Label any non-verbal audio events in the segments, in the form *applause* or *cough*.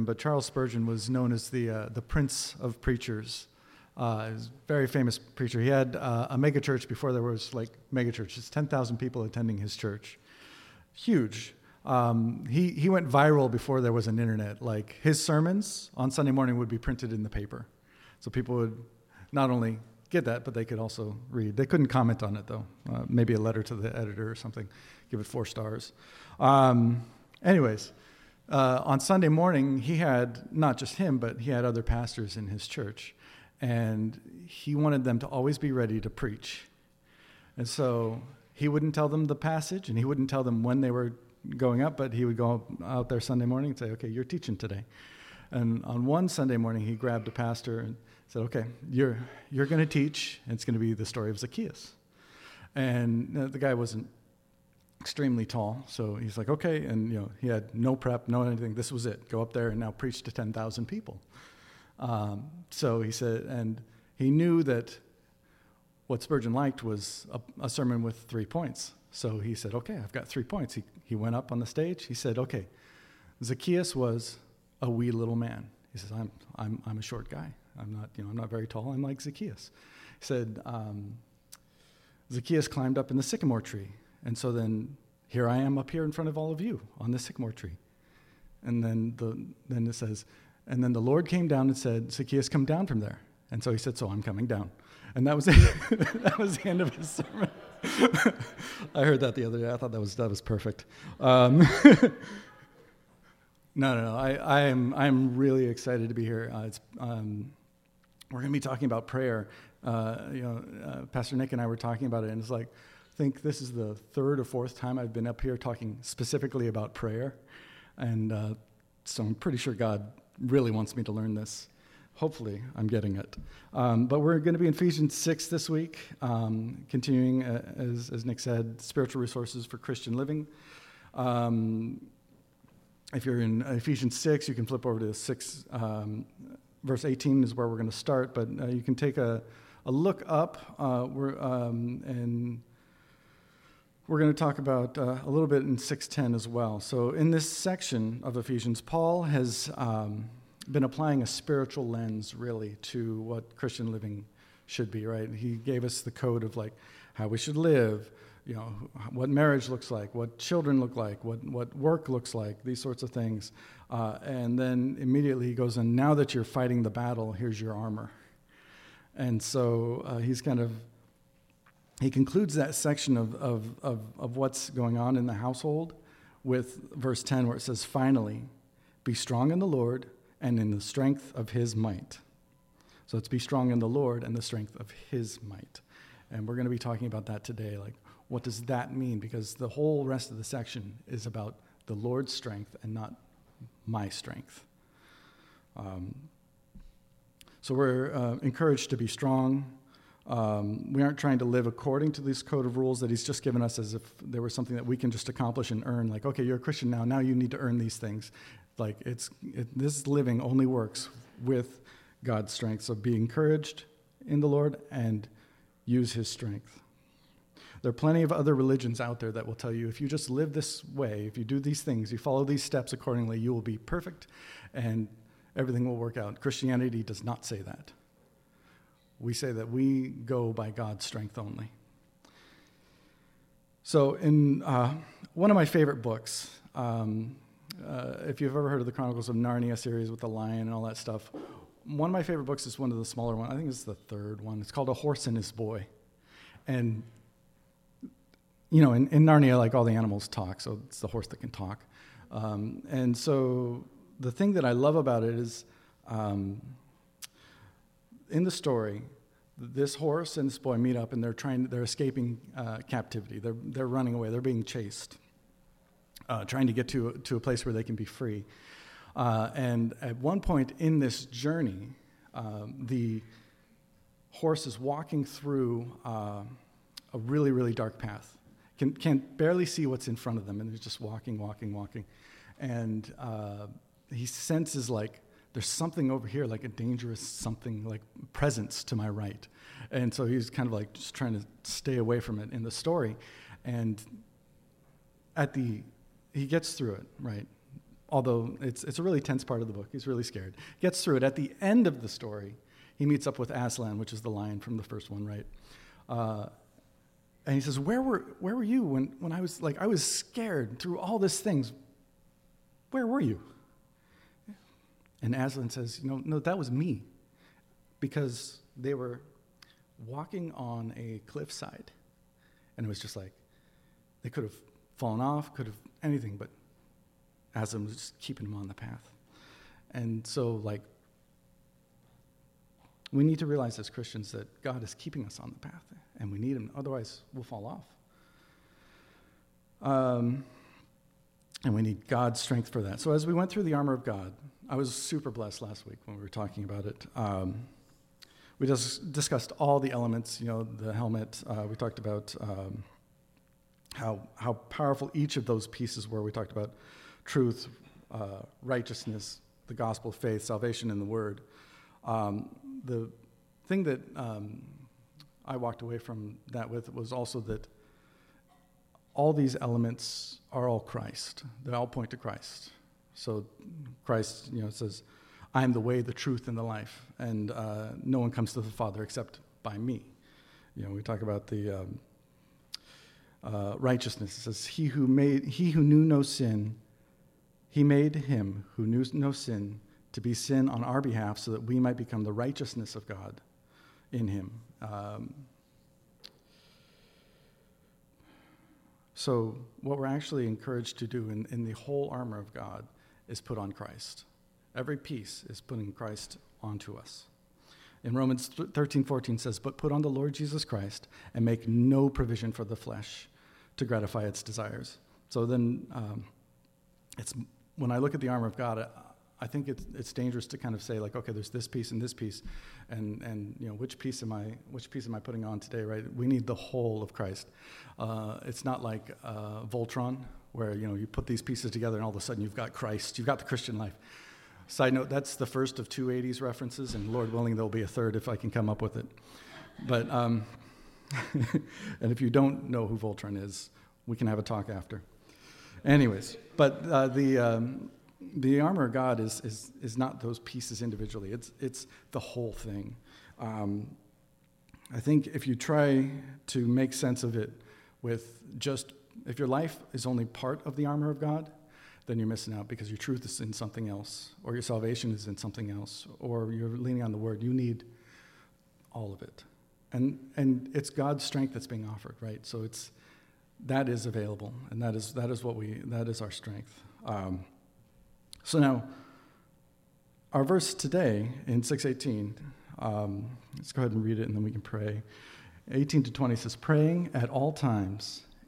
but Charles Spurgeon was known as the, uh, the Prince of Preachers. Uh, he was a very famous preacher. He had uh, a megachurch before there was like megachurches, 10,000 people attending his church. Huge. Um, he, he went viral before there was an internet. Like his sermons on Sunday morning would be printed in the paper. So people would not only get that, but they could also read. They couldn't comment on it though. Uh, maybe a letter to the editor or something, give it four stars. Um, anyways, uh, on Sunday morning, he had not just him, but he had other pastors in his church. And he wanted them to always be ready to preach. And so he wouldn't tell them the passage and he wouldn't tell them when they were going up, but he would go out there Sunday morning and say, Okay, you're teaching today. And on one Sunday morning, he grabbed a pastor and said, Okay, you're, you're going to teach, and it's going to be the story of Zacchaeus. And uh, the guy wasn't extremely tall, so he's like, Okay. And you know, he had no prep, no anything. This was it. Go up there and now preach to 10,000 people. Um, so he said, and he knew that what Spurgeon liked was a, a sermon with three points. So he said, Okay, I've got three points. He, he went up on the stage. He said, Okay, Zacchaeus was a wee little man. He says, I'm, I'm, I'm a short guy. I'm not, you know, I'm not very tall. I'm like Zacchaeus. He said, um, Zacchaeus climbed up in the sycamore tree. And so then here I am up here in front of all of you on the sycamore tree. And then, the, then it says, and then the Lord came down and said, Zacchaeus, come down from there. And so he said, So I'm coming down. And that was it. *laughs* that was the end of his sermon. *laughs* I heard that the other day. I thought that was, that was perfect. Um, *laughs* no, no, no. I, I, am, I am really excited to be here. Uh, um, we're going to be talking about prayer. Uh, you know, uh, Pastor Nick and I were talking about it, and it's like, think this is the third or fourth time I've been up here talking specifically about prayer. And uh, so I'm pretty sure God really wants me to learn this. Hopefully, I'm getting it. Um, but we're going to be in Ephesians 6 this week, um, continuing, uh, as, as Nick said, spiritual resources for Christian living. Um, if you're in Ephesians 6, you can flip over to 6, um, verse 18 is where we're going to start, but uh, you can take a, a look up uh, um, and we're going to talk about uh, a little bit in 610 as well. So, in this section of Ephesians, Paul has um, been applying a spiritual lens really to what Christian living should be, right? He gave us the code of like how we should live, you know, what marriage looks like, what children look like, what, what work looks like, these sorts of things. Uh, and then immediately he goes, and now that you're fighting the battle, here's your armor. And so uh, he's kind of, he concludes that section of, of, of, of what's going on in the household with verse 10, where it says, Finally, be strong in the Lord and in the strength of his might. So it's be strong in the Lord and the strength of his might. And we're going to be talking about that today. Like, what does that mean? Because the whole rest of the section is about the Lord's strength and not my strength. Um, so we're uh, encouraged to be strong. Um, we aren't trying to live according to this code of rules that he's just given us as if there was something that we can just accomplish and earn. Like, okay, you're a Christian now. Now you need to earn these things. Like it's it, this living only works with God's strength. So be encouraged in the Lord and use His strength. There are plenty of other religions out there that will tell you if you just live this way, if you do these things, you follow these steps accordingly, you will be perfect and everything will work out. Christianity does not say that. We say that we go by God's strength only. So, in uh, one of my favorite books, um, uh, if you've ever heard of the Chronicles of Narnia series with the lion and all that stuff, one of my favorite books is one of the smaller ones. I think it's the third one. It's called A Horse and His Boy. And, you know, in, in Narnia, like all the animals talk, so it's the horse that can talk. Um, and so the thing that I love about it is um, in the story, this horse and this boy meet up and they're trying, they're escaping uh, captivity. They're, they're running away, they're being chased uh, trying to get to, to a place where they can be free. Uh, and at one point in this journey, um, the horse is walking through uh, a really, really dark path. Can, can barely see what's in front of them, and they're just walking, walking, walking. And uh, he senses like there's something over here, like a dangerous something, like presence to my right. And so he's kind of like just trying to stay away from it in the story. And at the he gets through it, right? although it's, it's a really tense part of the book. He's really scared. Gets through it. At the end of the story, he meets up with Aslan, which is the lion from the first one, right? Uh, and he says, where were, where were you when, when I was like, I was scared through all these things. Where were you? And Aslan says, you know, no, that was me. Because they were walking on a cliffside. And it was just like, they could have fallen off, could have anything, but Aslan was just keeping them on the path. And so, like, we need to realize as Christians that God is keeping us on the path, and we need Him, otherwise, we'll fall off. Um, and we need God's strength for that. So, as we went through the armor of God, I was super blessed last week when we were talking about it. Um, we just discussed all the elements, you know, the helmet. Uh, we talked about um, how, how powerful each of those pieces were. We talked about truth, uh, righteousness, the gospel, faith, salvation, and the word. Um, the thing that um, I walked away from that with was also that all these elements are all Christ. They all point to Christ. So Christ, you know, says, "I am the way, the truth, and the life, and uh, no one comes to the Father except by me." You know, we talk about the um, uh, righteousness. It says, "He who made, he who knew no sin, he made him who knew no sin to be sin on our behalf so that we might become the righteousness of God in him. Um, so, what we're actually encouraged to do in, in the whole armor of God is put on Christ. Every piece is putting Christ onto us. In Romans 13, 14 says, But put on the Lord Jesus Christ and make no provision for the flesh to gratify its desires. So then, um, it's, when I look at the armor of God, I think it's, it's dangerous to kind of say like, okay, there's this piece and this piece, and, and you know, which piece am I which piece am I putting on today, right? We need the whole of Christ. Uh, it's not like uh, Voltron, where you know you put these pieces together and all of a sudden you've got Christ, you've got the Christian life. Side note: that's the first of two 80s references, and Lord willing, there'll be a third if I can come up with it. But um, *laughs* and if you don't know who Voltron is, we can have a talk after. Anyways, but uh, the um, the armor of God is, is, is not those pieces individually, it's, it's the whole thing. Um, I think if you try to make sense of it with just, if your life is only part of the armor of God, then you're missing out because your truth is in something else, or your salvation is in something else, or you're leaning on the word. You need all of it. And, and it's God's strength that's being offered, right? So it's, that is available, and that is, that is what we, that is our strength. Um, so now, our verse today in 618, um, let's go ahead and read it and then we can pray. 18 to 20 says, Praying at all times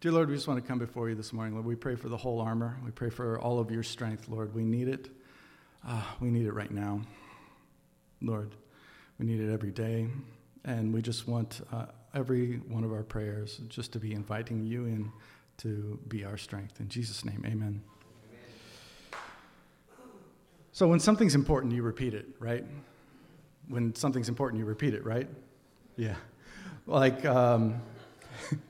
Dear Lord, we just want to come before you this morning. Lord, we pray for the whole armor. We pray for all of your strength, Lord. We need it. Uh, we need it right now. Lord, we need it every day. And we just want uh, every one of our prayers just to be inviting you in to be our strength. In Jesus' name, amen. So when something's important, you repeat it, right? When something's important, you repeat it, right? Yeah. Like, um, *laughs*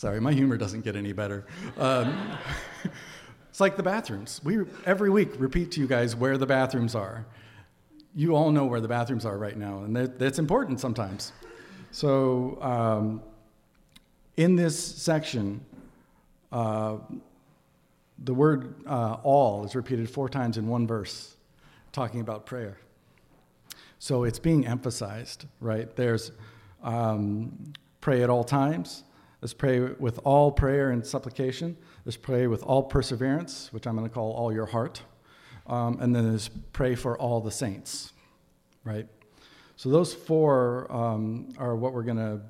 sorry, my humor doesn't get any better. Um, *laughs* it's like the bathrooms. We every week repeat to you guys where the bathrooms are. You all know where the bathrooms are right now, and that's important sometimes. So, um, in this section, uh, the word uh, all is repeated four times in one verse, talking about prayer. So it's being emphasized, right? There's um, pray at all times. Let's pray with all prayer and supplication. Let's pray with all perseverance, which I'm going to call all your heart. Um, and then there's pray for all the saints, right? So those four um, are what we're going to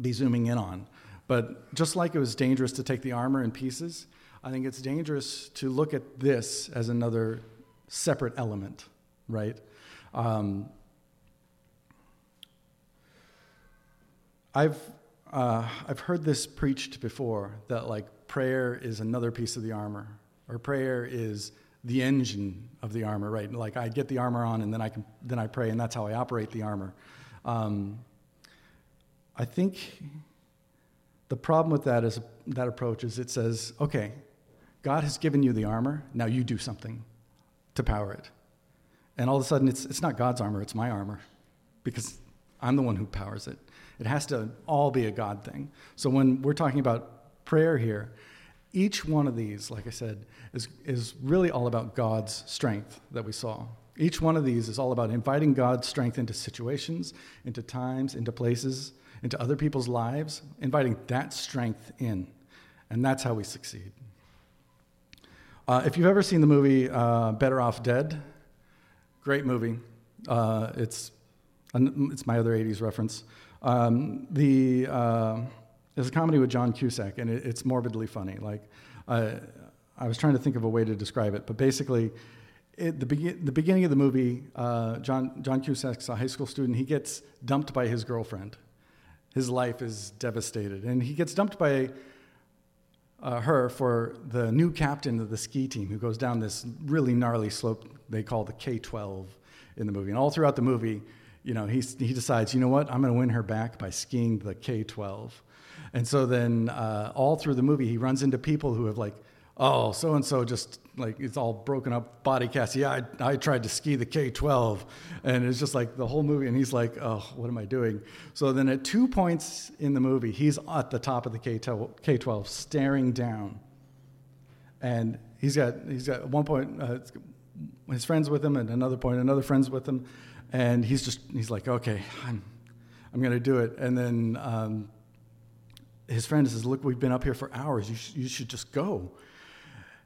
be zooming in on. But just like it was dangerous to take the armor in pieces, I think it's dangerous to look at this as another separate element, right? Um, I've, uh, I've heard this preached before that like prayer is another piece of the armor, or prayer is the engine of the armor, right? Like I get the armor on and then I can then I pray and that's how I operate the armor. Um, I think the problem with that is that approach is it says, okay, God has given you the armor, now you do something to power it. And all of a sudden it's it's not God's armor, it's my armor. Because I'm the one who powers it. It has to all be a God thing. So when we're talking about prayer here, each one of these, like I said, is, is really all about God's strength that we saw. Each one of these is all about inviting God's strength into situations, into times, into places, into other people's lives, inviting that strength in. And that's how we succeed. Uh, if you've ever seen the movie uh, Better Off Dead, great movie. Uh, it's, it's my other 80s reference. Um, the, uh, there's a comedy with John Cusack, and it, it's morbidly funny. Like, uh, I was trying to think of a way to describe it, but basically, it, the, be- the beginning of the movie, uh, John, John Cusack's a high school student. He gets dumped by his girlfriend. His life is devastated. And he gets dumped by uh, her for the new captain of the ski team who goes down this really gnarly slope they call the K 12 in the movie. And all throughout the movie, you know, he, he decides, you know what, I'm going to win her back by skiing the K 12. And so then uh, all through the movie, he runs into people who have like, oh, so and so just like it's all broken up body cast. Yeah, I, I tried to ski the K 12. And it's just like the whole movie. And he's like, oh, what am I doing? So then at two points in the movie, he's at the top of the K 12 staring down. And he's got, he's got one point, uh, his friends with him, and another point, another friend's with him. And he's just, he's like, okay, I'm, I'm going to do it. And then um, his friend says, look, we've been up here for hours. You, sh- you should just go.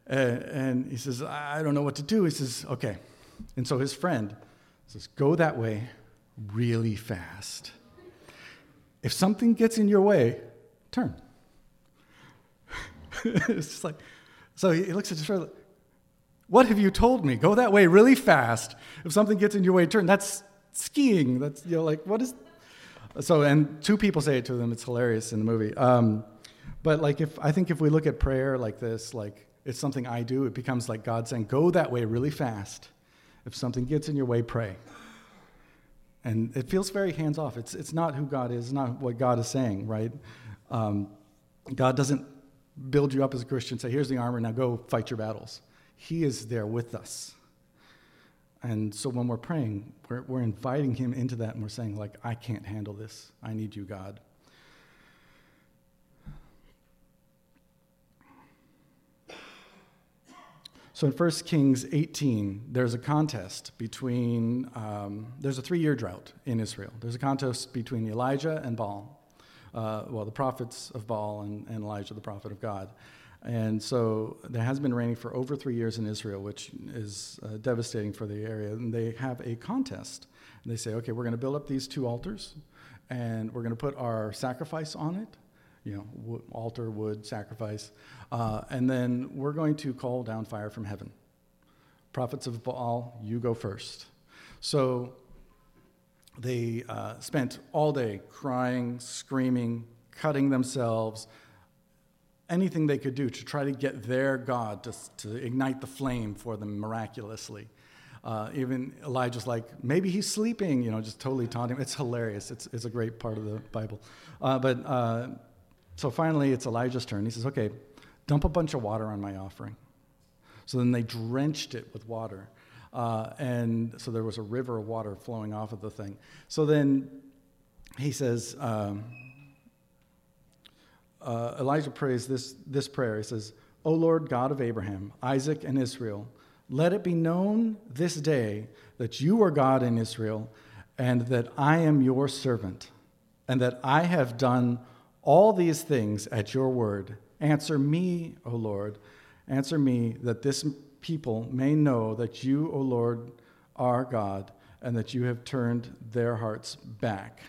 Uh, and he says, I don't know what to do. He says, okay. And so his friend says, go that way really fast. If something gets in your way, turn. *laughs* it's just like, so he looks at his friend, what have you told me? Go that way really fast. If something gets in your way, turn. That's skiing. That's, you know, like, what is. So, and two people say it to them. It's hilarious in the movie. Um, but, like, if I think if we look at prayer like this, like, it's something I do, it becomes like God saying, go that way really fast. If something gets in your way, pray. And it feels very hands off. It's, it's not who God is, not what God is saying, right? Um, God doesn't build you up as a Christian, say, here's the armor, now go fight your battles. He is there with us. And so when we're praying, we're, we're inviting Him into that and we're saying, like, I can't handle this. I need you, God. So in 1 Kings 18, there's a contest between, um, there's a three year drought in Israel. There's a contest between Elijah and Baal. Uh, well, the prophets of Baal and, and Elijah, the prophet of God. And so there has been raining for over three years in Israel, which is uh, devastating for the area. And they have a contest. And they say, okay, we're going to build up these two altars, and we're going to put our sacrifice on it. You know, altar, wood, sacrifice. Uh, and then we're going to call down fire from heaven. Prophets of Baal, you go first. So they uh, spent all day crying, screaming, cutting themselves, anything they could do to try to get their God to, to ignite the flame for them miraculously. Uh, even Elijah's like, maybe he's sleeping, you know, just totally taunting. It's hilarious. It's, it's a great part of the Bible. Uh, but uh, so finally, it's Elijah's turn. He says, okay, dump a bunch of water on my offering. So then they drenched it with water. Uh, and so there was a river of water flowing off of the thing. So then he says, um, uh, Elijah prays this, this prayer. He says, O Lord God of Abraham, Isaac, and Israel, let it be known this day that you are God in Israel, and that I am your servant, and that I have done all these things at your word. Answer me, O Lord, answer me, that this people may know that you, O Lord, are God, and that you have turned their hearts back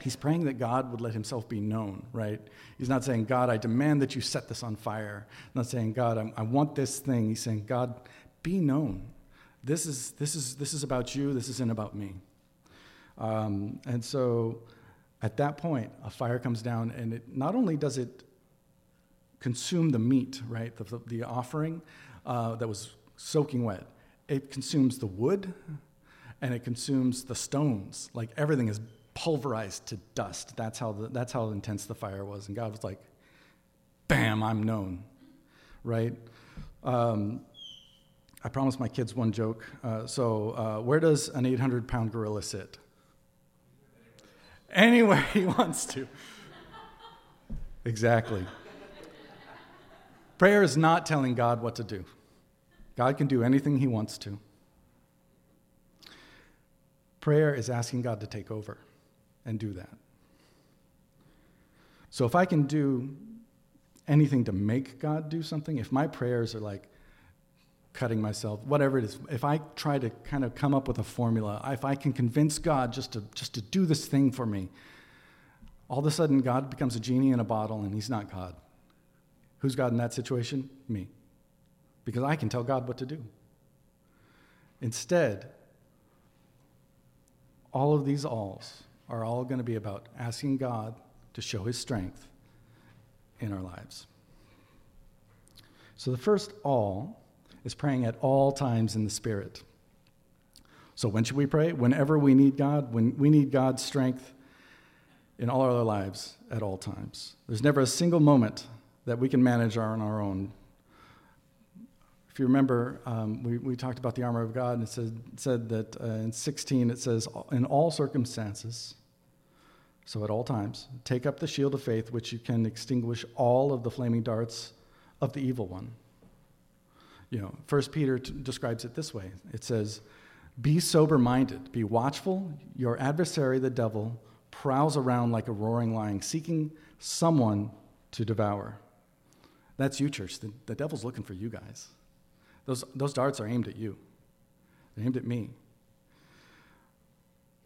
he's praying that God would let himself be known, right? He's not saying, God, I demand that you set this on fire. Not saying, God, I, I want this thing. He's saying, God, be known. this is, this is, this is about you, this isn't about me. Um, and so at that point, a fire comes down, and it not only does it consume the meat, right, the, the offering uh, that was soaking wet, it consumes the wood and it consumes the stones. Like everything is pulverized to dust. That's how, the, that's how intense the fire was. And God was like, bam, I'm known, right? Um, I promised my kids one joke. Uh, so, uh, where does an 800 pound gorilla sit? Anywhere *laughs* he wants to. Exactly. Prayer is not telling God what to do. God can do anything he wants to. Prayer is asking God to take over and do that. So if I can do anything to make God do something, if my prayers are like cutting myself, whatever it is, if I try to kind of come up with a formula, if I can convince God just to, just to do this thing for me, all of a sudden God becomes a genie in a bottle and he's not God. Who's God in that situation? Me. Because I can tell God what to do. Instead, all of these alls are all going to be about asking God to show his strength in our lives. So the first all is praying at all times in the Spirit. So when should we pray? Whenever we need God, when we need God's strength in all our lives at all times. There's never a single moment that we can manage on our own. If you remember, um, we, we talked about the armor of God, and it said, said that uh, in 16 it says, In all circumstances, so at all times, take up the shield of faith, which you can extinguish all of the flaming darts of the evil one. You know, First Peter t- describes it this way. It says, "Be sober-minded, be watchful. Your adversary, the devil, prowls around like a roaring lion, seeking someone to devour." That's you, church. The, the devil's looking for you guys. Those, those darts are aimed at you. They're aimed at me.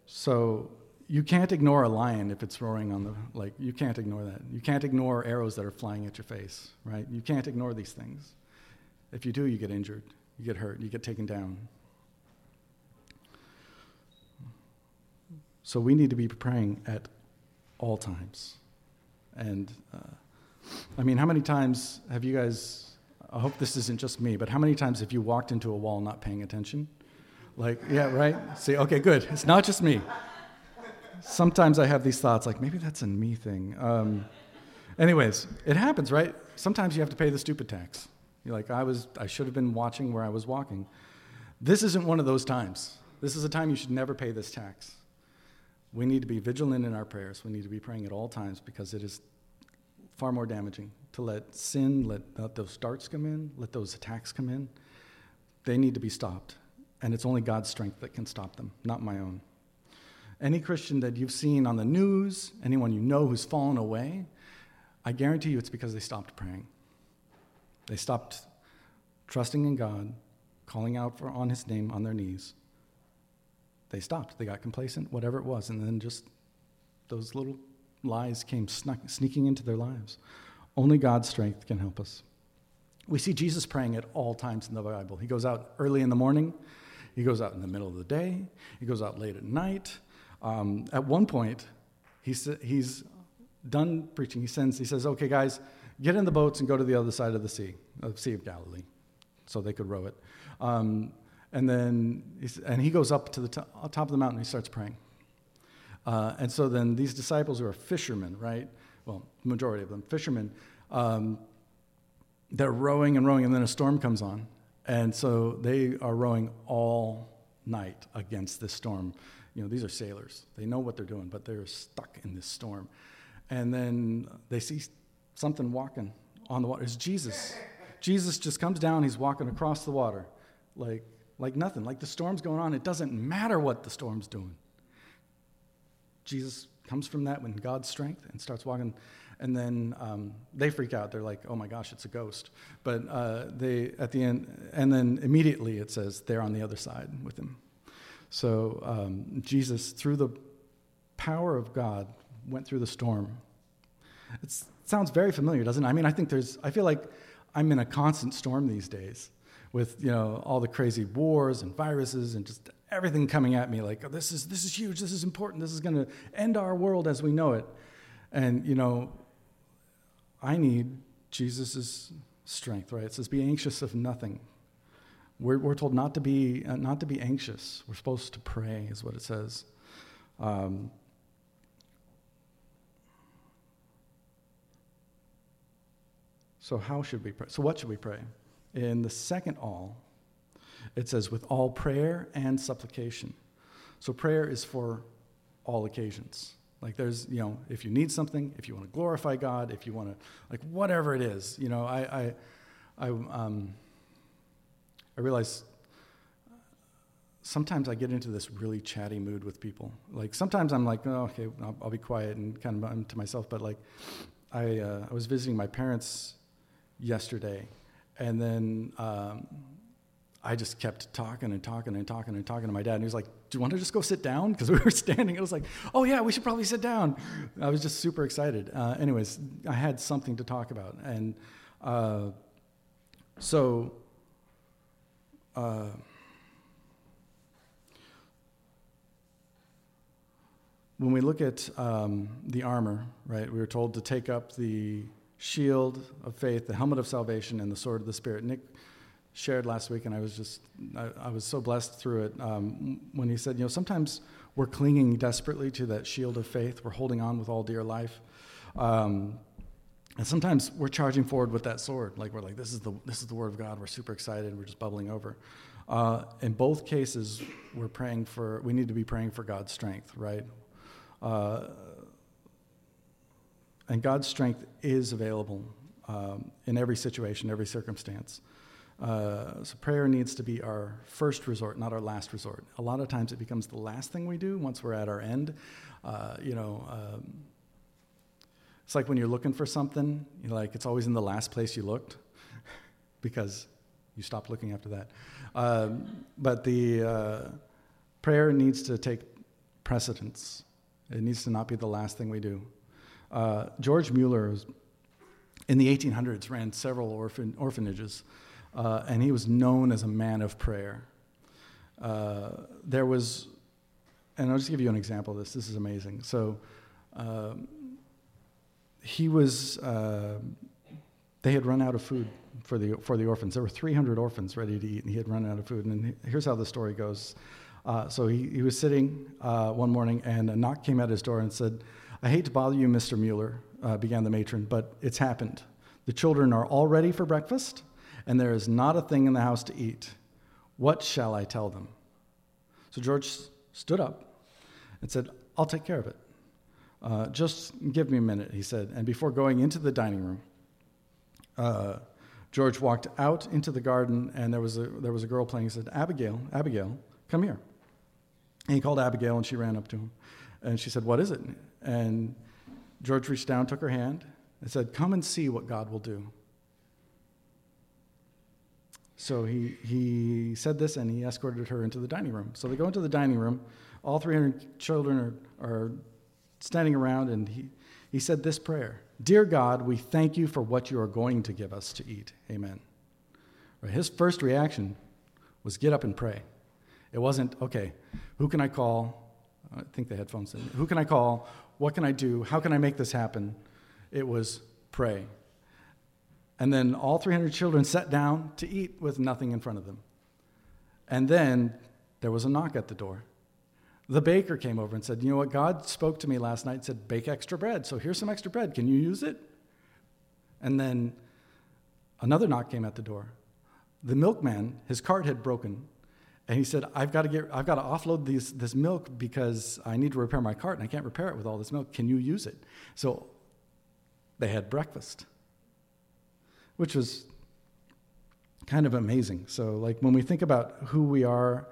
So you can't ignore a lion if it's roaring on the like you can't ignore that. You can't ignore arrows that are flying at your face right? You can't ignore these things. If you do you get injured. You get hurt. You get taken down. So we need to be praying at all times. And uh, i mean how many times have you guys i hope this isn't just me but how many times have you walked into a wall not paying attention like yeah right see okay good it's not just me sometimes I have these thoughts like maybe that's a me thing. Um, anyways, it happens, right? Sometimes you have to pay the stupid tax. You're like, I was, I should have been watching where I was walking. This isn't one of those times. This is a time you should never pay this tax. We need to be vigilant in our prayers. We need to be praying at all times because it is far more damaging to let sin, let, let those darts come in, let those attacks come in. They need to be stopped. And it's only God's strength that can stop them, not my own. Any Christian that you've seen on the news, anyone you know who's fallen away, I guarantee you it's because they stopped praying. They stopped trusting in God, calling out for, on His name on their knees. They stopped. They got complacent, whatever it was, and then just those little lies came sneaking into their lives. Only God's strength can help us. We see Jesus praying at all times in the Bible. He goes out early in the morning, he goes out in the middle of the day, he goes out late at night, um, at one point, he's, he's done preaching. He sends, he says, okay, guys, get in the boats and go to the other side of the sea, the Sea of Galilee, so they could row it. Um, and then, and he goes up to the top, of the mountain he starts praying. Uh, and so then these disciples who are fishermen, right? Well, majority of them, fishermen, um, they're rowing and rowing, and then a storm comes on. And so they are rowing all night against this storm you know, these are sailors. They know what they're doing, but they're stuck in this storm. And then they see something walking on the water. It's Jesus. Jesus just comes down, he's walking across the water like, like nothing, like the storm's going on. It doesn't matter what the storm's doing. Jesus comes from that when God's strength and starts walking. And then um, they freak out. They're like, oh my gosh, it's a ghost. But uh, they, at the end, and then immediately it says they're on the other side with him. So um, Jesus, through the power of God, went through the storm. It sounds very familiar, doesn't it? I mean, I think there's, I feel like I'm in a constant storm these days with you know all the crazy wars and viruses and just everything coming at me like oh, this is this is huge this is important this is going to end our world as we know it. And you know i need jesus' strength right? It says be anxious of nothing. We're, we're told not to be uh, not to be anxious. We're supposed to pray is what it says. Um, so how should we pray? So what should we pray? In the second all, it says, with all prayer and supplication. So prayer is for all occasions. Like there's, you know, if you need something, if you want to glorify God, if you want to, like whatever it is, you know, I, I, I, um, I realize sometimes I get into this really chatty mood with people. Like sometimes I'm like, oh, okay, I'll, I'll be quiet and kind of I'm to myself. But like, I, uh, I was visiting my parents yesterday, and then um, I just kept talking and talking and talking and talking to my dad. And he was like, Do you want to just go sit down? Because we were *laughs* standing. I was like, Oh, yeah, we should probably sit down. I was just super excited. Uh, anyways, I had something to talk about. And uh, so. Uh, when we look at um, the armor, right, we were told to take up the shield of faith, the helmet of salvation, and the sword of the Spirit. Nick shared last week, and I was just, I, I was so blessed through it um, when he said, you know, sometimes we're clinging desperately to that shield of faith, we're holding on with all dear life. Um, and sometimes we're charging forward with that sword, like we're like, this is the this is the word of God. We're super excited. We're just bubbling over. Uh, in both cases, we're praying for. We need to be praying for God's strength, right? Uh, and God's strength is available um, in every situation, every circumstance. Uh, so prayer needs to be our first resort, not our last resort. A lot of times it becomes the last thing we do once we're at our end. Uh, you know, um, it's like when you're looking for something, you're like it's always in the last place you looked *laughs* because you stop looking after that. Um, but the uh, prayer needs to take precedence. It needs to not be the last thing we do. Uh, George Mueller, in the 1800s, ran several orphan, orphanages, uh, and he was known as a man of prayer. Uh, there was, and I'll just give you an example of this. This is amazing. So, um, he was. Uh, they had run out of food for the for the orphans. There were 300 orphans ready to eat, and he had run out of food. And here's how the story goes. Uh, so he, he was sitting uh, one morning, and a knock came at his door and said, I hate to bother you, Mr. Mueller, uh, began the matron, but it's happened. The children are all ready for breakfast, and there is not a thing in the house to eat. What shall I tell them? So George stood up and said, I'll take care of it. Uh, just give me a minute, he said. And before going into the dining room, uh, George walked out into the garden, and there was a, there was a girl playing. He said, Abigail, Abigail, come here. And he called Abigail, and she ran up to him. And she said, What is it? And George reached down, took her hand, and said, Come and see what God will do. So he, he said this and he escorted her into the dining room. So they go into the dining room. All 300 children are, are standing around, and he, he said this prayer Dear God, we thank you for what you are going to give us to eat. Amen. His first reaction was get up and pray. It wasn't, okay, who can I call? I think the headphones said, Who can I call? What can I do? How can I make this happen? It was pray. And then all 300 children sat down to eat with nothing in front of them. And then there was a knock at the door. The baker came over and said, You know what? God spoke to me last night and said, Bake extra bread. So here's some extra bread. Can you use it? And then another knock came at the door. The milkman, his cart had broken, and he said, I've got to get, I've got to offload these, this milk because I need to repair my cart and I can't repair it with all this milk. Can you use it? So they had breakfast, which was kind of amazing. So, like, when we think about who we are,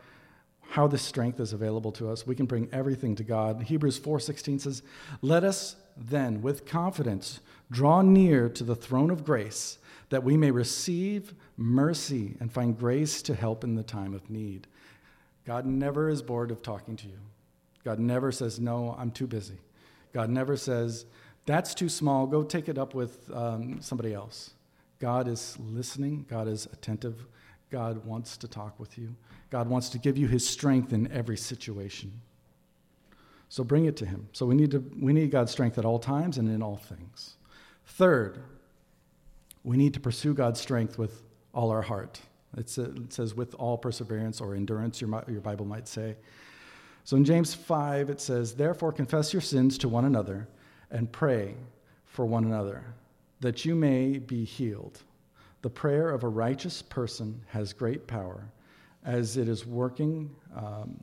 how this strength is available to us, we can bring everything to God. Hebrews 4:16 says, "Let us then with confidence draw near to the throne of grace that we may receive mercy and find grace to help in the time of need. God never is bored of talking to you. God never says, No, I'm too busy. God never says, That's too small, go take it up with um, somebody else. God is listening, God is attentive, God wants to talk with you. God wants to give you his strength in every situation. So bring it to him. So we need, to, we need God's strength at all times and in all things. Third, we need to pursue God's strength with all our heart. A, uh, it says, with all perseverance or endurance, your, your Bible might say. So in James 5, it says, Therefore confess your sins to one another and pray for one another, that you may be healed. The prayer of a righteous person has great power, as it is working. Um,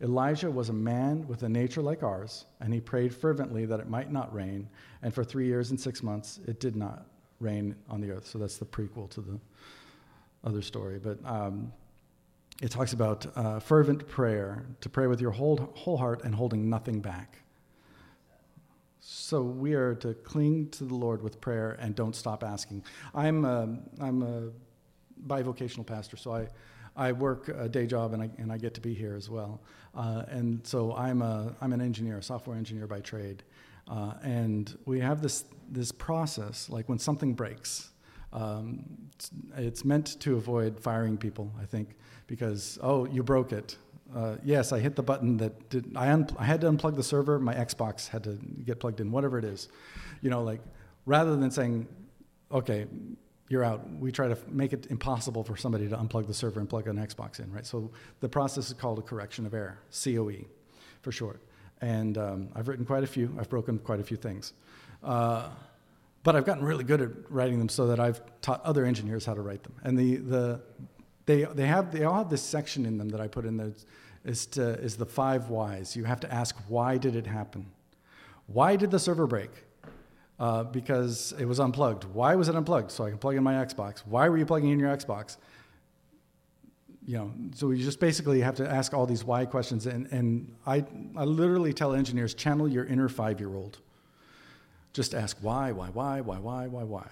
Elijah was a man with a nature like ours, and he prayed fervently that it might not rain. And for three years and six months, it did not rain on the earth. So that's the prequel to the other story. But um, it talks about uh, fervent prayer, to pray with your whole, whole heart and holding nothing back. So we are to cling to the Lord with prayer and don't stop asking. I'm a, um, I'm a bivocational pastor, so I, I work a day job and I, and I get to be here as well. Uh, and so I'm, a, I'm an engineer, a software engineer by trade. Uh, and we have this, this process, like when something breaks, um, it's, it's, meant to avoid firing people, I think, because, oh, you broke it. Uh, yes, I hit the button that did, I, un- I had to unplug the server, my Xbox had to get plugged in, whatever it is. You know, like, rather than saying, okay, you're out, we try to make it impossible for somebody to unplug the server and plug an Xbox in, right? So the process is called a correction of error, COE for short. And um, I've written quite a few, I've broken quite a few things. Uh, but I've gotten really good at writing them so that I've taught other engineers how to write them. And the, the, they, they, have, they all have this section in them that I put in there is, to, is the five whys. You have to ask, why did it happen? Why did the server break? Uh, because it was unplugged. Why was it unplugged? So I can plug in my Xbox. Why were you plugging in your Xbox? You know, so you just basically have to ask all these why questions. And, and I, I literally tell engineers, channel your inner five year old. Just ask why, why, why, why, why, why, why.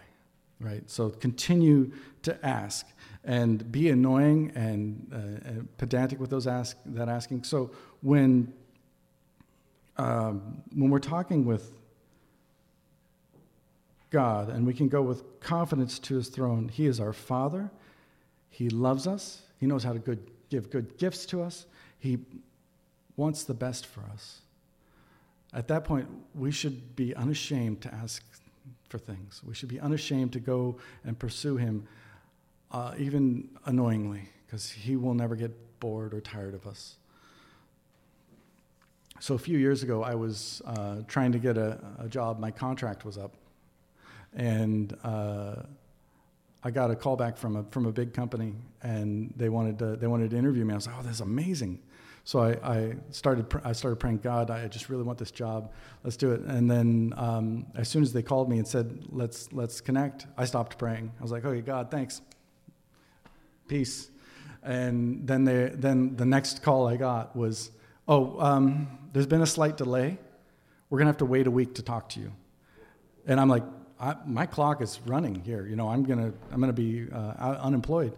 Right? So continue to ask and be annoying and, uh, and pedantic with those ask, that asking. So when, um, when we're talking with God and we can go with confidence to his throne, he is our Father. He loves us. He knows how to good, give good gifts to us. He wants the best for us. At that point, we should be unashamed to ask for things. We should be unashamed to go and pursue Him, uh, even annoyingly, because He will never get bored or tired of us. So, a few years ago, I was uh, trying to get a, a, job. My contract was up. And uh, I got a call back from a, from a big company, and they wanted, to, they wanted to interview me. I was like, oh, this is amazing. So I, I, started, I started praying, God, I just really want this job. Let's do it. And then um, as soon as they called me and said, let's, let's connect, I stopped praying. I was like, okay, God, thanks. Peace. And then, they, then the next call I got was, oh, um, there's been a slight delay. We're going to have to wait a week to talk to you. And I'm like, my clock is running here. You know, I'm going to I'm gonna be uh, unemployed.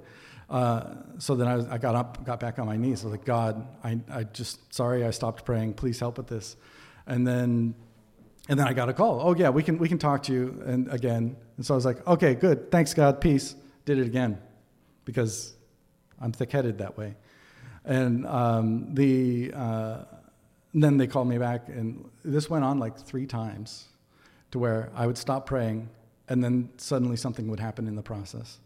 Uh, so then I, was, I, got up, got back on my knees. I was like, God, I, I just, sorry, I stopped praying. Please help with this. And then, and then I got a call. Oh yeah, we can, we can talk to you and again. And so I was like, okay, good. Thanks God. Peace. Did it again because I'm thick-headed that way. And um, the, uh, and then they called me back and this went on like three times to where I would stop praying and then suddenly something would happen in the process.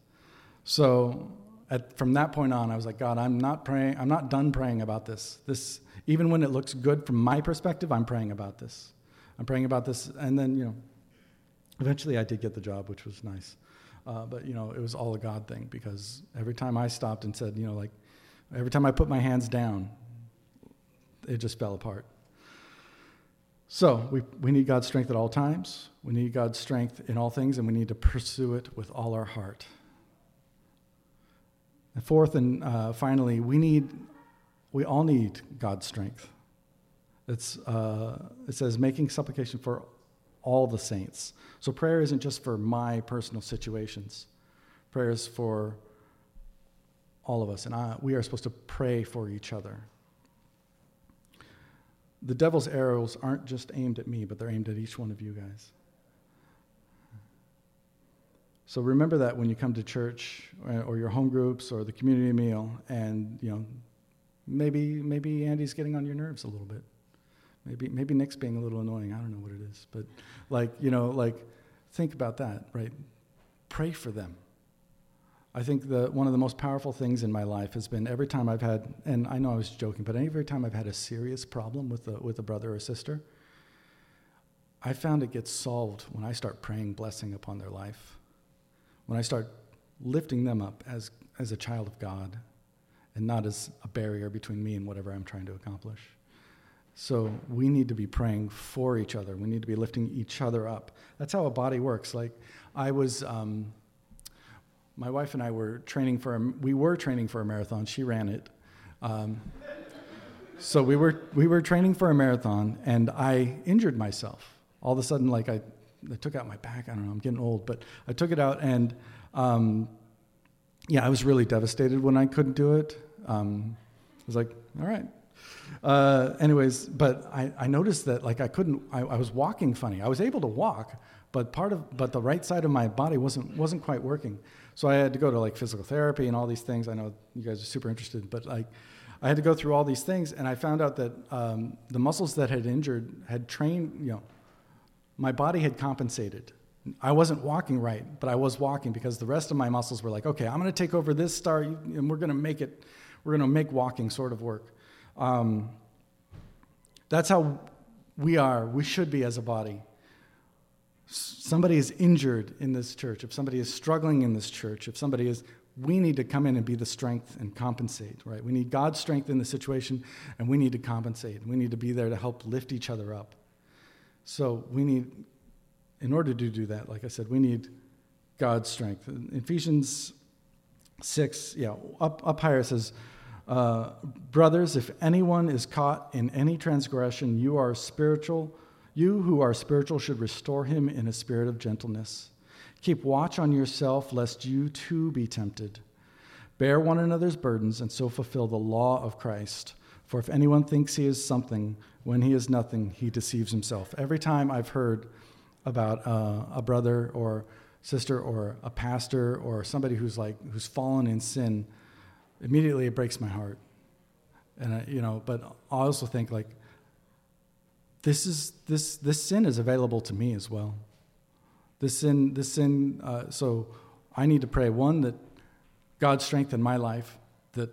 So at, from that point on, I was like, God, I'm not praying. I'm not done praying about this. This, even when it looks good from my perspective, I'm praying about this. I'm praying about this, and then you know, eventually I did get the job, which was nice. Uh, but you know, it was all a God thing because every time I stopped and said, you know, like every time I put my hands down, it just fell apart. So we, we need God's strength at all times. We need God's strength in all things, and we need to pursue it with all our heart. And fourth and uh, finally, we need, we all need God's strength. It's, uh, it says making supplication for all the saints. So prayer isn't just for my personal situations. Prayer is for all of us, and I, we are supposed to pray for each other. The devil's arrows aren't just aimed at me, but they're aimed at each one of you guys. So remember that when you come to church or, or your home groups or the community meal, and you know, maybe maybe Andy's getting on your nerves a little bit. Maybe maybe Nick's being a little annoying. I don't know what it is, but like you know, like think about that, right? Pray for them. I think the, one of the most powerful things in my life has been every time I've had, and I know I was joking, but every time I've had a serious problem with a, with a brother or sister, I found it gets solved when I start praying blessing upon their life, when I start lifting them up as, as a child of God and not as a barrier between me and whatever I'm trying to accomplish. So we need to be praying for each other. We need to be lifting each other up. That's how a body works. Like I was, um, my wife and I were training for a, we were training for a marathon. She ran it. Um, so we were we were training for a marathon, and I injured myself. All of a sudden, like I, I took out my back. I don't know. I'm getting old, but I took it out, and um, yeah, I was really devastated when I couldn't do it. Um, I was like, all right. Uh, anyways, but I, I noticed that like I couldn't. I, I was walking funny. I was able to walk, but part of but the right side of my body wasn't wasn't quite working. So I had to go to like physical therapy and all these things. I know you guys are super interested, but like I had to go through all these things, and I found out that um, the muscles that had injured had trained. You know, my body had compensated. I wasn't walking right, but I was walking because the rest of my muscles were like, okay, I'm going to take over this star, and we're going to make it. We're going to make walking sort of work. Um, that's how we are. We should be as a body somebody is injured in this church, if somebody is struggling in this church, if somebody is, we need to come in and be the strength and compensate, right? We need God's strength in the situation, and we need to compensate. We need to be there to help lift each other up. So we need, in order to do that, like I said, we need God's strength. In Ephesians 6, yeah, up, up higher says, uh, Brothers, if anyone is caught in any transgression, you are spiritual you who are spiritual should restore him in a spirit of gentleness. Keep watch on yourself, lest you too be tempted. Bear one another's burdens, and so fulfill the law of Christ. For if anyone thinks he is something when he is nothing, he deceives himself. Every time I've heard about uh, a brother or sister or a pastor or somebody who's like who's fallen in sin, immediately it breaks my heart. And I, you know, but I also think like this is this this sin is available to me as well. This sin, this sin. Uh, so I need to pray one that God strengthen my life, that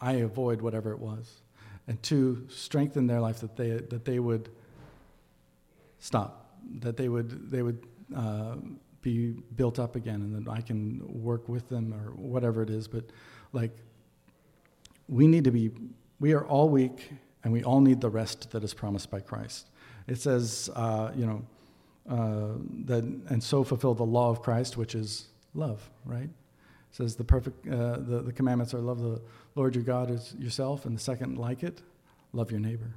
I avoid whatever it was, and two, strengthen their life that they that they would stop, that they would they would uh, be built up again, and that I can work with them or whatever it is. But like, we need to be. We are all weak and we all need the rest that is promised by Christ. It says, uh, you know, uh, that and so fulfill the law of Christ, which is love, right? It says the perfect, uh, the, the commandments are love the Lord your God as yourself, and the second like it, love your neighbor.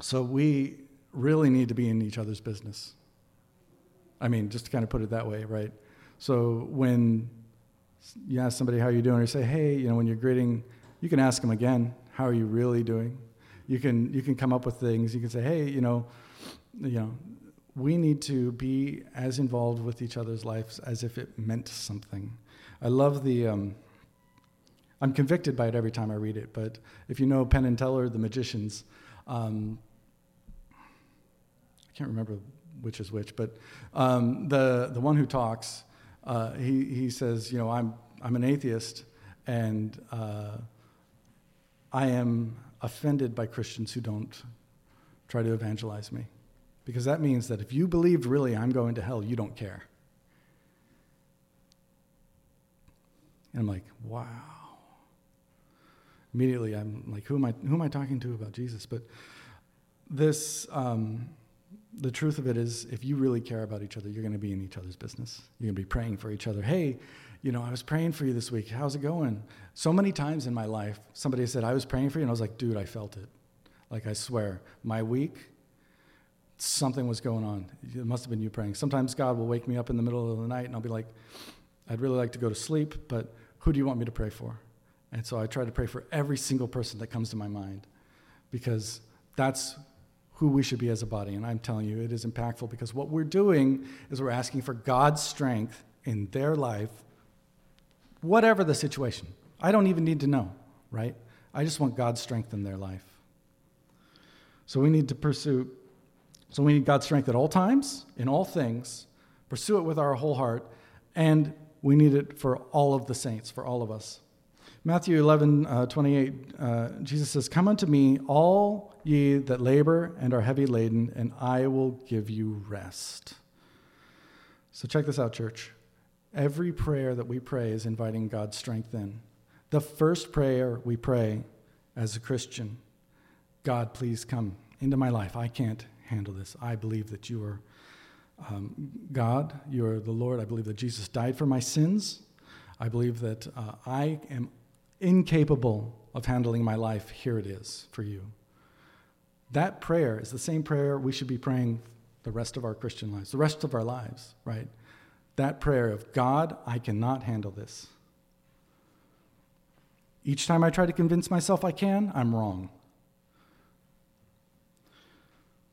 So we really need to be in each other's business. I mean, just to kind of put it that way, right? So when you ask somebody how you're doing, or you say, hey, you know, when you're greeting you can ask them again, how are you really doing? You can, you can come up with things. You can say, hey, you know, you know, we need to be as involved with each other's lives as if it meant something. I love the. Um, I'm convicted by it every time I read it, but if you know Penn and Teller, the magicians, um, I can't remember which is which, but um, the the one who talks, uh, he he says, you know, I'm I'm an atheist, and uh, I am offended by Christians who don't try to evangelize me. Because that means that if you believed really I'm going to hell, you don't care. And I'm like, wow. Immediately, I'm like, who am I, who am I talking to about Jesus? But this, um, the truth of it is, if you really care about each other, you're going to be in each other's business. You're going to be praying for each other. Hey, you know, I was praying for you this week. How's it going? So many times in my life, somebody said, I was praying for you, and I was like, dude, I felt it. Like, I swear, my week, something was going on. It must have been you praying. Sometimes God will wake me up in the middle of the night, and I'll be like, I'd really like to go to sleep, but who do you want me to pray for? And so I try to pray for every single person that comes to my mind because that's who we should be as a body. And I'm telling you, it is impactful because what we're doing is we're asking for God's strength in their life, whatever the situation. I don't even need to know, right? I just want God's strength in their life. So we need to pursue, so we need God's strength at all times, in all things, pursue it with our whole heart, and we need it for all of the saints, for all of us. Matthew 11, uh, 28, uh, Jesus says, Come unto me, all ye that labor and are heavy laden, and I will give you rest. So check this out, church. Every prayer that we pray is inviting God's strength in. The first prayer we pray as a Christian God, please come into my life. I can't handle this. I believe that you are um, God, you are the Lord. I believe that Jesus died for my sins. I believe that uh, I am incapable of handling my life, here it is for you. That prayer is the same prayer we should be praying the rest of our Christian lives, the rest of our lives, right? That prayer of God, I cannot handle this. Each time I try to convince myself I can, I'm wrong.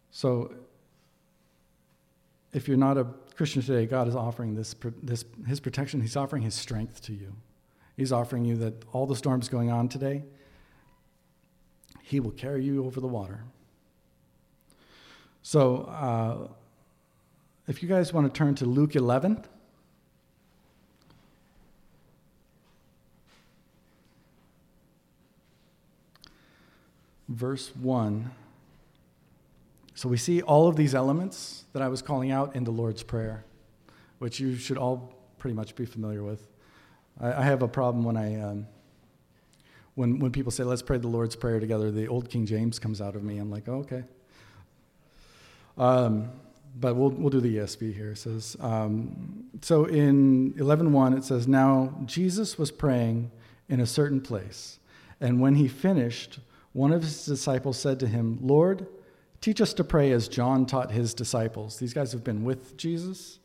So, if you're not a Christian today, God is offering this, this, His protection, He's offering His strength to you. He's offering you that all the storms going on today, He will carry you over the water. So, uh, if you guys want to turn to Luke 11. Verse 1. So we see all of these elements that I was calling out in the Lord's Prayer, which you should all pretty much be familiar with. I, I have a problem when I um, when when people say let's pray the Lord's Prayer together. The old King James comes out of me. I'm like, oh, okay. Um, but we'll we'll do the ESV here. It says um, so in 11:1 it says now Jesus was praying in a certain place, and when he finished, one of his disciples said to him, Lord. Teach us to pray as John taught his disciples. These guys have been with Jesus,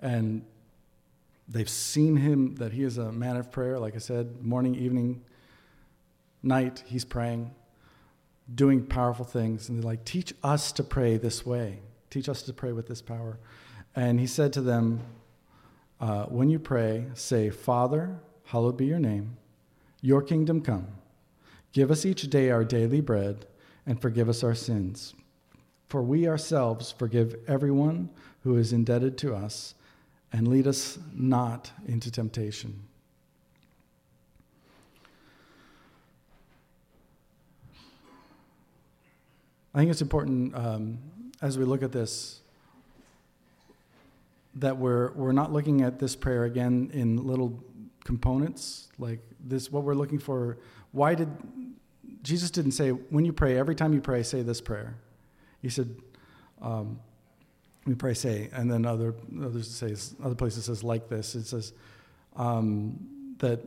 and They've seen him that he is a man of prayer. Like I said, morning, evening, night, he's praying, doing powerful things. And they're like, teach us to pray this way. Teach us to pray with this power. And he said to them, uh, When you pray, say, Father, hallowed be your name, your kingdom come. Give us each day our daily bread, and forgive us our sins. For we ourselves forgive everyone who is indebted to us and lead us not into temptation. I think it's important um, as we look at this that we're, we're not looking at this prayer again in little components like this what we're looking for why did jesus didn't say when you pray every time you pray say this prayer he said um, we pray say, and then other others says other places says like this. It says um, that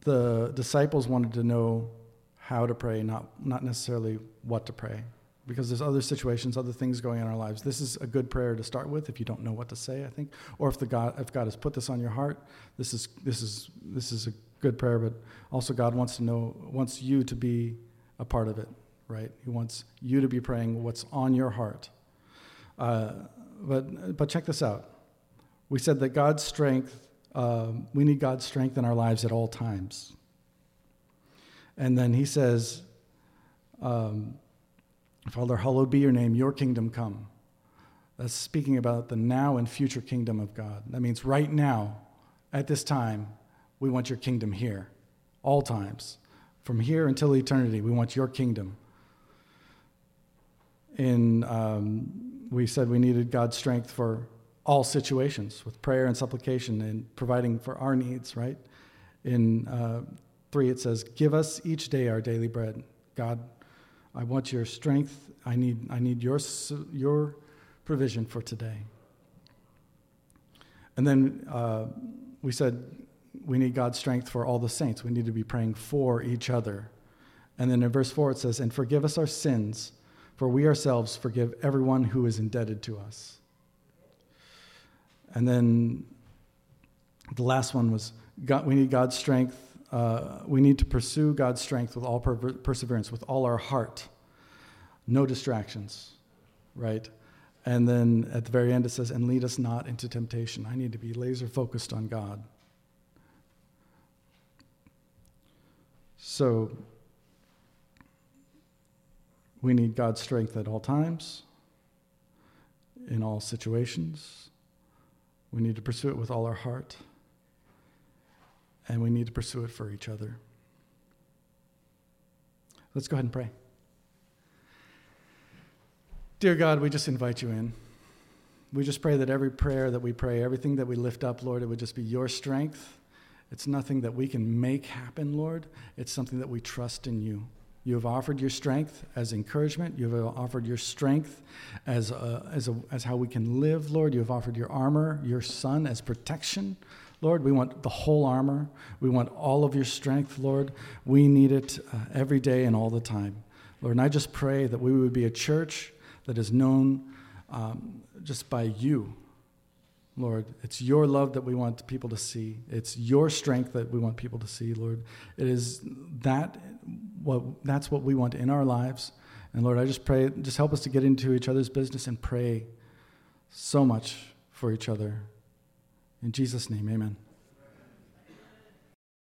the disciples wanted to know how to pray, not not necessarily what to pray, because there's other situations, other things going on in our lives. This is a good prayer to start with if you don't know what to say, I think, or if the God if God has put this on your heart, this is this is this is a good prayer. But also God wants to know wants you to be a part of it, right? He wants you to be praying what's on your heart. Uh, but, but check this out. We said that God's strength, um, we need God's strength in our lives at all times. And then he says, um, Father, hallowed be your name, your kingdom come. That's speaking about the now and future kingdom of God. That means right now, at this time, we want your kingdom here, all times. From here until eternity, we want your kingdom. In um, we said we needed God's strength for all situations with prayer and supplication and providing for our needs, right? In uh, 3, it says, Give us each day our daily bread. God, I want your strength. I need, I need your, your provision for today. And then uh, we said we need God's strength for all the saints. We need to be praying for each other. And then in verse 4, it says, And forgive us our sins for we ourselves forgive everyone who is indebted to us. And then the last one was God, we need God's strength. Uh, we need to pursue God's strength with all per- perseverance, with all our heart. No distractions. right? And then at the very end it says, and lead us not into temptation. I need to be laser focused on God. So we need God's strength at all times, in all situations. We need to pursue it with all our heart. And we need to pursue it for each other. Let's go ahead and pray. Dear God, we just invite you in. We just pray that every prayer that we pray, everything that we lift up, Lord, it would just be your strength. It's nothing that we can make happen, Lord. It's something that we trust in you. You have offered your strength as encouragement. You have offered your strength as, a, as, a, as how we can live, Lord. You have offered your armor, your son, as protection. Lord, we want the whole armor. We want all of your strength, Lord. We need it uh, every day and all the time. Lord, and I just pray that we would be a church that is known um, just by you, Lord. It's your love that we want people to see. It's your strength that we want people to see, Lord. It is that what that's what we want in our lives. And Lord, I just pray, just help us to get into each other's business and pray so much for each other. In Jesus' name, amen.